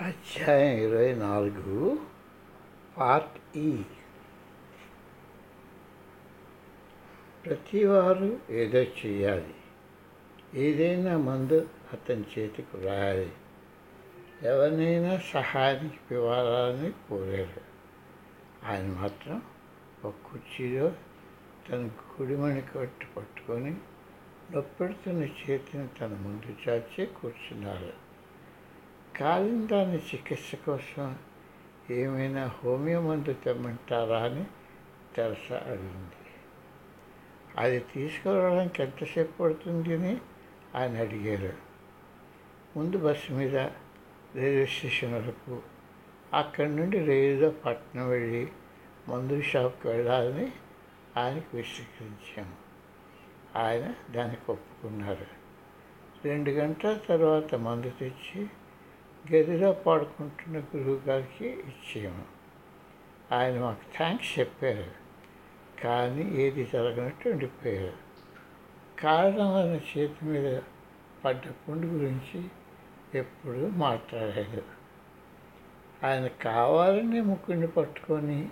అధ్యాయం ఇరవై నాలుగు పార్ట్ ఈ. ప్రతివారు ఏదో చేయాలి ఏదైనా మందు అతని చేతికి రాయాలి. ఎవరినైనా సహాయానికి పిలవాలని కోరారు. ఆయన మాత్రం ఒక కుర్చీలో తన కుడిమణి కట్టు పట్టుకొని నొప్పెడుతున్న చేతిని తన ముందు చాచి కూర్చున్నారు. కాలిన దాని చికిత్స కోసం ఏమైనా హోమియో మందు తెమ్మంటారా అని తెరస అడిగింది. అది తీసుకురావడానికి ఎంతసేపు పడుతుంది అని ఆయన అడిగారు. ముందు బస్సు మీద రైల్వే స్టేషన్ వరకు అక్కడి నుండి రైలులో పట్నం వెళ్ళి మందు షాప్కి వెళ్ళాలని ఆయనకు విశ్వసించాము. ఆయన దానికి ఒప్పుకున్నారు. రెండు గంటల తర్వాత మందు తెచ్చి గదిలో పాడుకుంటున్న గురువు గారికి ఇచ్చాము ఆయన మాకు థ్యాంక్స్ చెప్పారు. కానీ ఏది జరగనట్టు ఉండిపోయారు. కారణం వల్ల చేతి మీద పడ్డ పుండు గురించి ఎప్పుడూ మాట్లాడలేదు. ఆయన కావాలని ముక్కుని పట్టుకొని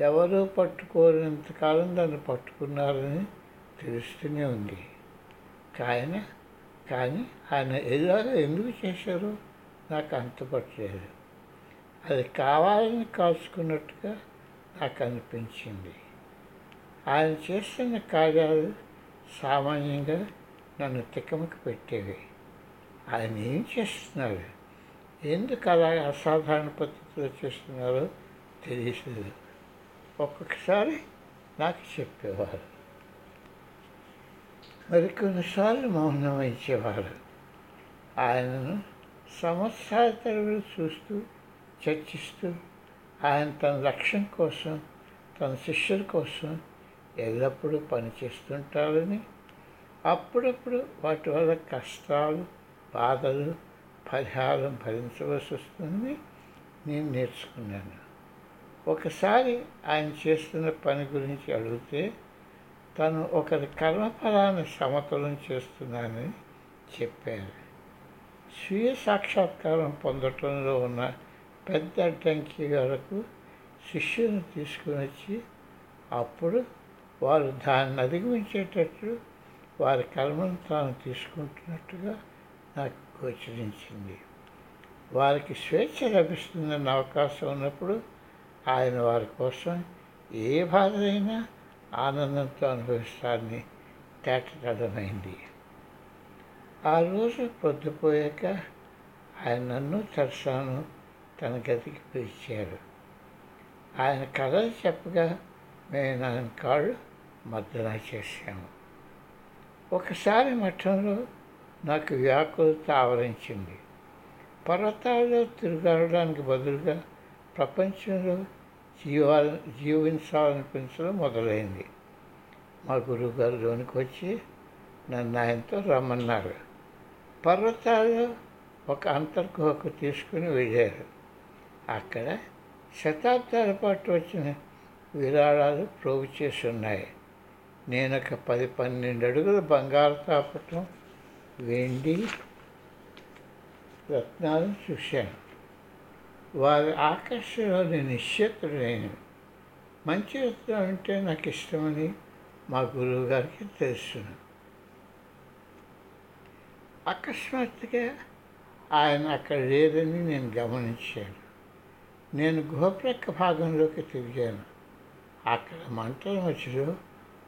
ఎవరూ పట్టుకోలేంతకాలం దాన్ని పట్టుకున్నారని తెలుస్తూనే ఉంది. కానీ కానీ ఆయన ఎలాగ ఎందుకు చేశారు? నాకు అంతుపట్టలేదు. అది కావాలని కాల్చుకున్నట్టుగా నాకు అనిపించింది. ఆయన చేస్తున్న కార్యాలు సామాన్యంగా నన్ను తిక్కమకి పెట్టేవి. ఆయన ఏం చేస్తున్నారు? ఎందుకు అలా అసాధారణ పద్ధతిలో చేస్తున్నారో తెలియలేదు. ఒక్కొక్కసారి నాకు చెప్పేవారు. మరికొన్నిసార్లు మౌనం ఇచ్చేవారు. ఆయనను సంవత్సరాల తరబడి చూస్తూ చర్చిస్తూ ఆయన తన లక్ష్యం కోసం తన శిష్యుల కోసం ఎల్లప్పుడూ పనిచేస్తుంటారని అప్పుడప్పుడు వాటి వల్ల కష్టాలు బాధలు పరిహారం భరించవలసి వస్తుందని నేను నేర్చుకున్నాను. ఒకసారి ఆయన చేస్తున్న పని గురించి అడిగితే తను ఒకరి కర్మఫలాన్ని సమతులం చేస్తున్నానని చెప్పారు. స్వీయ సాక్షాత్కారం పొందటంలో ఉన్న పెద్ద అడ్డంకి వరకు శిష్యులను తీసుకుని వచ్చి అప్పుడు వారు దాన్ని అధిగమించేటట్లు వారి కర్మను తాను తీసుకుంటున్నట్టుగా నాకు గోచరించింది. వారికి స్వేచ్ఛ లభిస్తుందన్న అవకాశం ఉన్నప్పుడు ఆయన వారి కోసం ఏ బాధైనా ఆనందంతో అనుభవిస్తారని తేటతడమైంది ఆ రోజు పొద్దుపోయాక ఆయన నన్ను తరసాను తన గదికి పిలిచారు. ఆయన కథలు చెప్పగా మేము ఆయన కాళ్ళు మద్దన చేశాము. ఒకసారి మఠంలో నాకు వ్యాకులత ఆవరించింది. పర్వతాల్లో తిరగడానికి బదులుగా ప్రపంచంలో జీవా జీవించాలనిపించడం మొదలైంది. మా గురువుగారు లోనికి వచ్చి నన్ను ఆయనతో రమ్మన్నారు. పర్వతాలు ఒక అంతర్గుహకు తీసుకుని వెళ్ళారు. అక్కడ శతాబ్దాల పాటు వచ్చిన విరాళాలు ప్రోగు చేసి ఉన్నాయి. నేను ఒక పది పన్నెండు అడుగుల బంగారు తాపటం వెండి రత్నాలను చూశాను. వారి ఆకర్షణలో నేను నిశ్చేతుడైన మంచి రత్నం అంటే నాకు ఇష్టమని మా గురువు గారికి తెలుసును. అకస్మాత్తుగా ఆయన అక్కడ లేదని నేను గమనించాను. నేను గుహప్రక్క భాగంలోకి తిరిగాను. అక్కడ మంటల మధ్యలో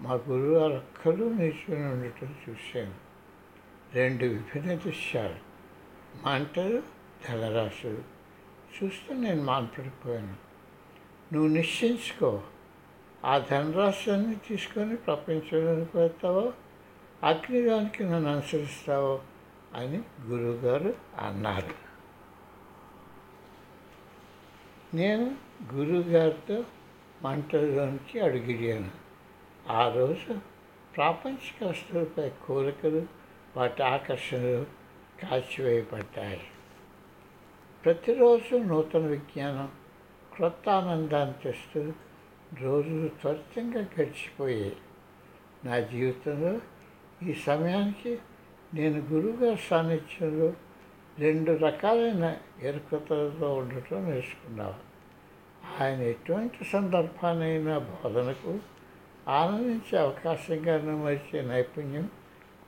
మా గురువు ఒక్కరూ నిల్చుని ఉండటం చూశాను. రెండు విభిన్న దృశ్యాలు. మంటలు ధనరాశులు చూస్తూ నేను మాన్పడిపోయాను. నువ్వు నిశ్చయించుకో. ఆ ధనరాశులన్నీ తీసుకొని ప్రపంచంలోకి వెళ్తావో అగ్నిలోనికి నన్ను అనుసరిస్తావో అని గురువుగారు అన్నారు. నేను గురువుగారితో మంటలోంచి అడిగిడాను ఆ రోజు ప్రాపంచిక వస్తువులపై కోరికలు వాటి ఆకర్షణలు కాల్చివేయబడ్డాయి. ప్రతిరోజు నూతన విజ్ఞానం క్రొత్త ఆనందాన్ని తెస్తూ రోజులు త్వరితంగా గడిచిపోయాయి. నా జీవితంలో ఈ సమయానికి నేను గురువుగారి సాన్నిధ్యంలో రెండు రకాలైన ఎరుకతలతో ఉండటం నేర్చుకున్నాను. ఆయన ఎటువంటి సందర్భానైనా బోధనకు ఆనందించే అవకాశంగా మరిచే నైపుణ్యం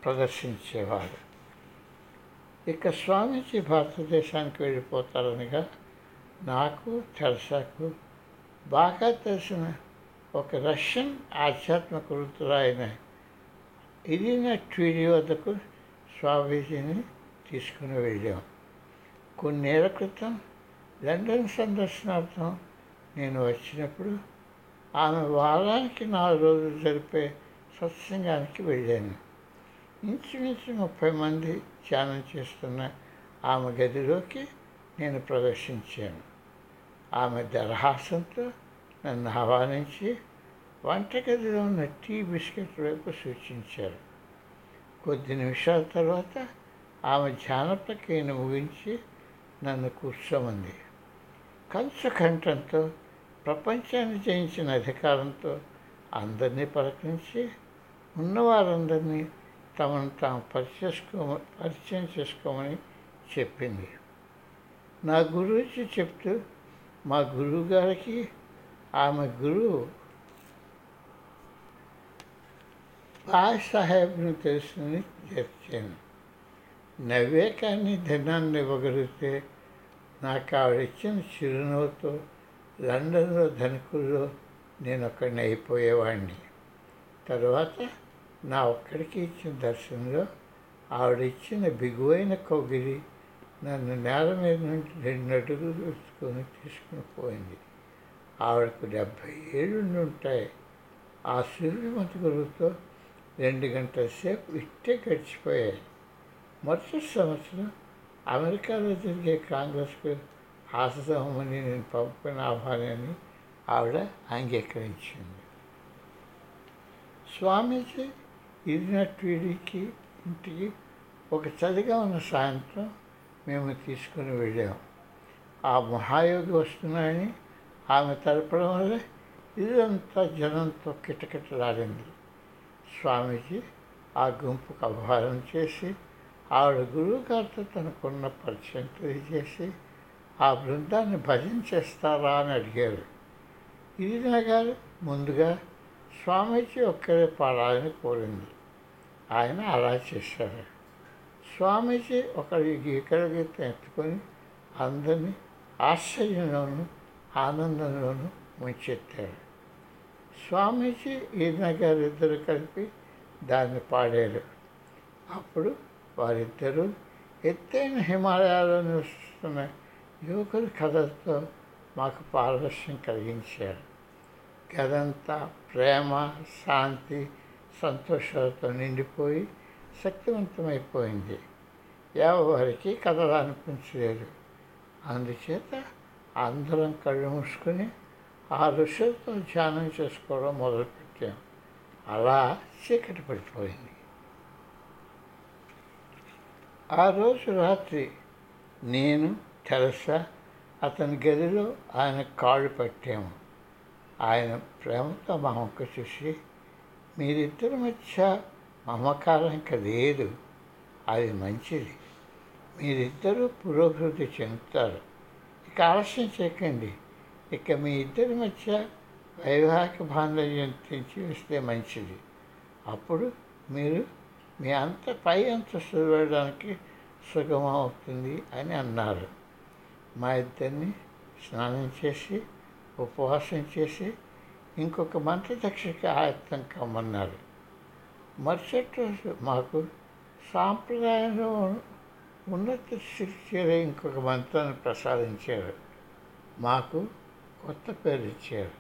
ప్రదర్శించేవాడు. ఇక స్వామీజీ భారతదేశానికి వెళ్ళిపోతారనగా నాకు తెరసాకు బాగా తెలిసిన ఒక రష్యన్ ఆధ్యాత్మిక వృత్తురాయన ఇరినా ట్వీడియో వద్దకు స్వామీజీని తీసుకుని వెళ్ళాం. కొన్నేళ్ళ క్రితం లండన్ సందర్శనార్థం నేను వచ్చినప్పుడు ఆమె వారానికి నాలుగు రోజులు జరిపే సత్సంగానికి వెళ్ళాను. ఇంచుమించు ముప్పై మంది ధ్యానం చేస్తున్న ఆమె గదిలోకి నేను ప్రవేశించాను. ఆమె దరహాసంతో నన్ను ఆహ్వానించి వంటగదిలో ఉన్న టీ బిస్కెట్ వైపు సూచించారు. కొద్ది నిమిషాల తర్వాత ఆమె ధ్యాన ప్రక్రియను ముగించి నన్ను కూర్చోమంది. కంచకంఠంతో ప్రపంచాన్ని జయించిన అధికారంతో అందరినీ పలకరించి ఉన్నవారందరినీ తమను తాము పరిచేసుకో పరిచయం చేసుకోమని చెప్పింది. నా గురించి చెప్తూ మా గురువు గారికి ఆమె గురువు బాయ్ సాహెబ్ను తెలుసుకుని చేర్చాను నవ్వే కానీ ధనాన్ని ఇవ్వగలిగితే నాకు ఆవిడిచ్చిన చిరునవ్వుతో లండన్లో ధనికుల్లో నేను ఒక్కడిని అయిపోయేవాడిని తర్వాత నా ఒక్కడికి ఇచ్చిన దర్శనంలో ఆవిడిచ్చిన బిగువైన కౌగిలి నన్ను నేల మీద నుండి రెండు అడుగులు తీసుకొని తీసుకుని పోయింది. ఆవిడకు డెబ్భై ఏళ్ళు ఉంటాయి ఆ సూర్యమతి గురువుతో రెండు గంటల సేపు ఇట్టే గడిచిపోయాయి. మరుసటి సంవత్సరం అమెరికాలో జరిగే కాంగ్రెస్కు హాజరవ్వమని నేను పంపిన ఆహ్వానాన్ని ఆవిడ అంగీకరించింది. స్వామీజీ ఇరినట్వీడికి ఇంటికి ఒక చదిగా ఉన్న సాయంత్రం మేము తీసుకుని వెళ్ళాము ఆ మహాయోగి వస్తున్నాయని ఆమె తలపడం వల్ల ఇదంతా జనంతో కిటకిటలాడింది. స్వామీజీ ఆ గుంపుకు అభారం చేసి ఆవిడ గురువుగారితో తనకున్న పరిచయం తెలియజేసి ఆ బృందాన్ని భజన చేస్తారా అని అడిగారు. ఇరినా గారు ముందుగా స్వామీజీ ఒక్కరే పాడాలని కోరింది. ఆయన అలా చేశారు. స్వామీజీ ఒకరి గీకల గీతం ఎత్తుకొని అందరినీ ఆశ్చర్యంలోనూ ఆనందంలోనూ ముంచెత్తారు. స్వామీజీ ఈయన గారు ఇద్దరు కలిపి దాన్ని పాడారు. అప్పుడు వారిద్దరూ ఎత్తైన హిమాలయాల్లో నివసిస్తున్న యువకుల కథలతో మాకు పారదర్శం కలిగించారు. గదంతా ప్రేమ శాంతి సంతోషాలతో నిండిపోయి శక్తివంతమైపోయింది. ఎవరికి కథలు అనిపించలేదు. అందుచేత అందరం కళ్ళు మూసుకుని ఆ ఋషులతో ధ్యానం చేసుకోవడం మొదలుపెట్టాను అలా చీకటి పడిపోయింది. ఆ రోజు రాత్రి నేను తెరసా అతని గదిలో ఆయన కాళ్ళు పట్టాము. ఆయన ప్రేమతో మా వంక చూసి మీరిద్దరి మధ్య మమకారం ఇంకా లేదు అది మంచిది. మీరిద్దరూ పురోభివృద్ధి చెందుతారు. ఇక ఆలస్యం చేయకండి. ఇక మీ ఇద్దరి మధ్య వైవాహిక బాంధవ్యం తెంచి వేస్తే మంచిది. అప్పుడు మీరు మీ అంత పై అంతస్తు వెళ్ళడానికి సుగమవుతుంది అని అన్నారు. మా ఇద్దరిని స్నానం చేసి ఉపవాసం చేసి ఇంకొక మంత్రదక్షకి ఆయత్తం కమ్మన్నారు. మరుసటి రోజు మాకు సాంప్రదాయంలో ఉన్నత స్థితి చేరే ఇంకొక మంత్రాన్ని ప్రసాదించారు. మాకు కొత్త పేరు ఇచ్చారు.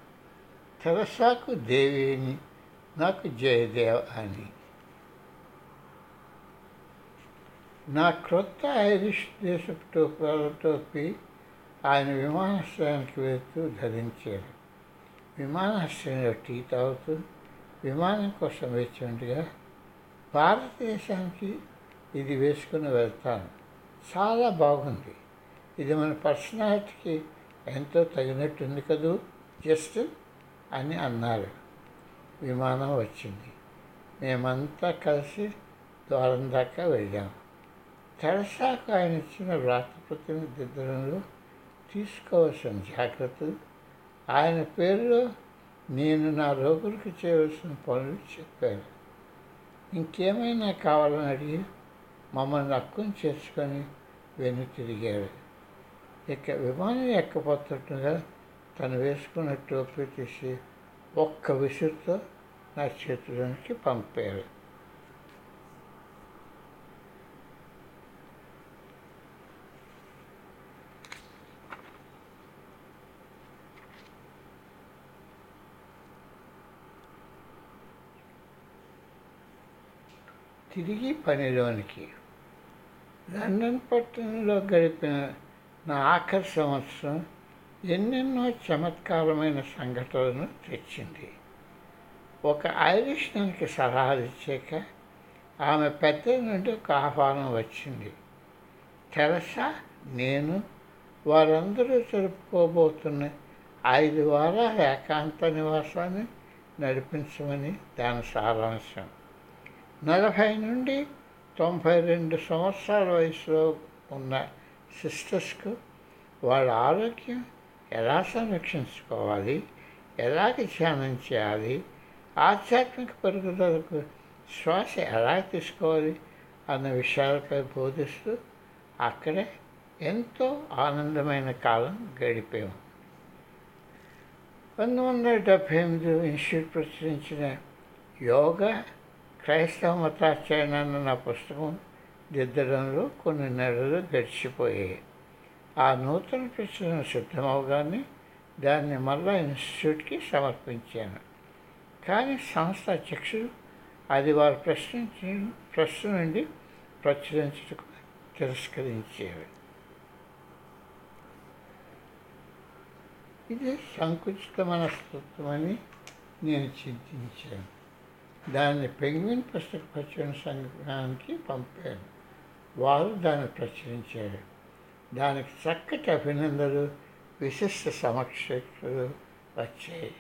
తెరసాకు దేవి అని నాకు జయదేవ్ అని. నా క్రొత్త ఐరిష్ దేశపు టోపాల టోపీ ఆయన విమానాశ్రయానికి వెళ్తూ ధరించారు. విమానాశ్రయంలో టీ తాగుతూ విమానం కోసం వేచి భారతదేశానికి ఇది వేసుకుని వెళ్తాను. చాలా బాగుంది. ఇది మన పర్సనాలిటీకి ఎంతో తగినట్టుంది కదూ? జస్ట్ అని అన్నారు. విమానం వచ్చింది. మేమంతా కలిసి ద్వారం దాకా వెళ్ళాము తెరసాకు ఆయన ఇచ్చిన రాష్ట్రపతిని దిద్దడంలో తీసుకోవాల్సిన జాగ్రత్తలు ఆయన పేరులో నేను నా రోగులకు చేయవలసిన పనులు చెప్పాను. ఇంకేమైనా కావాలని అడిగి మమ్మల్ని అక్కుని చేర్చుకొని వెను తిరిగాడు ఇక విమానం ఎక్కపోతుండగా తను వేసుకున్న టోపీ తీసి ఒక్క విసురుతో నా చేతిలోనికి పంపాడు తిరిగి పనిలోనికి లండన్ పట్టణంలో గడిపిన నా ఆఖరి సంవత్సరం ఎన్నెన్నో చమత్కారమైన సంఘటనలను తెచ్చింది. ఒక ఐరిష్ ననికి సలహాలు ఇచ్చాక ఆమె పెద్ద నుండి ఒక ఆహ్వానం వచ్చింది. తెరసా నేను వారందరూ జరుపుకోబోతున్న ఐదు వారాల ఏకాంత నివాసాన్ని నడిపించమని దాని సారాంశం. నలభై నుండి తొంభై రెండు సంవత్సరాల వయసులో ఉన్న సిస్టర్స్కు వాళ్ళ ఆరోగ్యం ఎలా సంరక్షించుకోవాలి ఎలాగ ధ్యానం చేయాలి ఆధ్యాత్మిక పెరుగుదలకు శ్వాస ఎలా తీసుకోవాలి అన్న విషయాలపై బోధిస్తూ అక్కడే ఎంతో ఆనందమైన కాలం గడిపాము. పంతొమ్మిది వందల డెబ్భై ఎనిమిది ఇన్స్టిట్యూట్ ప్రచురించిన యోగా క్రైస్తవ మతాచరణ అన్న నా పుస్తకం దిద్దడంలో కొన్ని నెలలు గడిచిపోయాయి. ఆ నూతన ప్రచురణ సిద్ధమవగానే దాన్ని మళ్ళా ఇన్స్టిట్యూట్కి సమర్పించాను. కానీ సంస్థ అధ్యక్షుడు అది వారు ప్రశ్నించి ప్రశ్న నుండి ప్రచురించటకు తిరస్కరించేవి ఇది సంకుచిత మనస్తత్వమని నేను చింతించాను. దాన్ని పెంగ్విన్ పుస్తక ప్రచురణ సంఘానికి పంపాను. వారు దాన్ని ప్రచురించారు. దానికి చక్కటి అభినందనలు విశిష్ట సమక్షలు వచ్చాయి.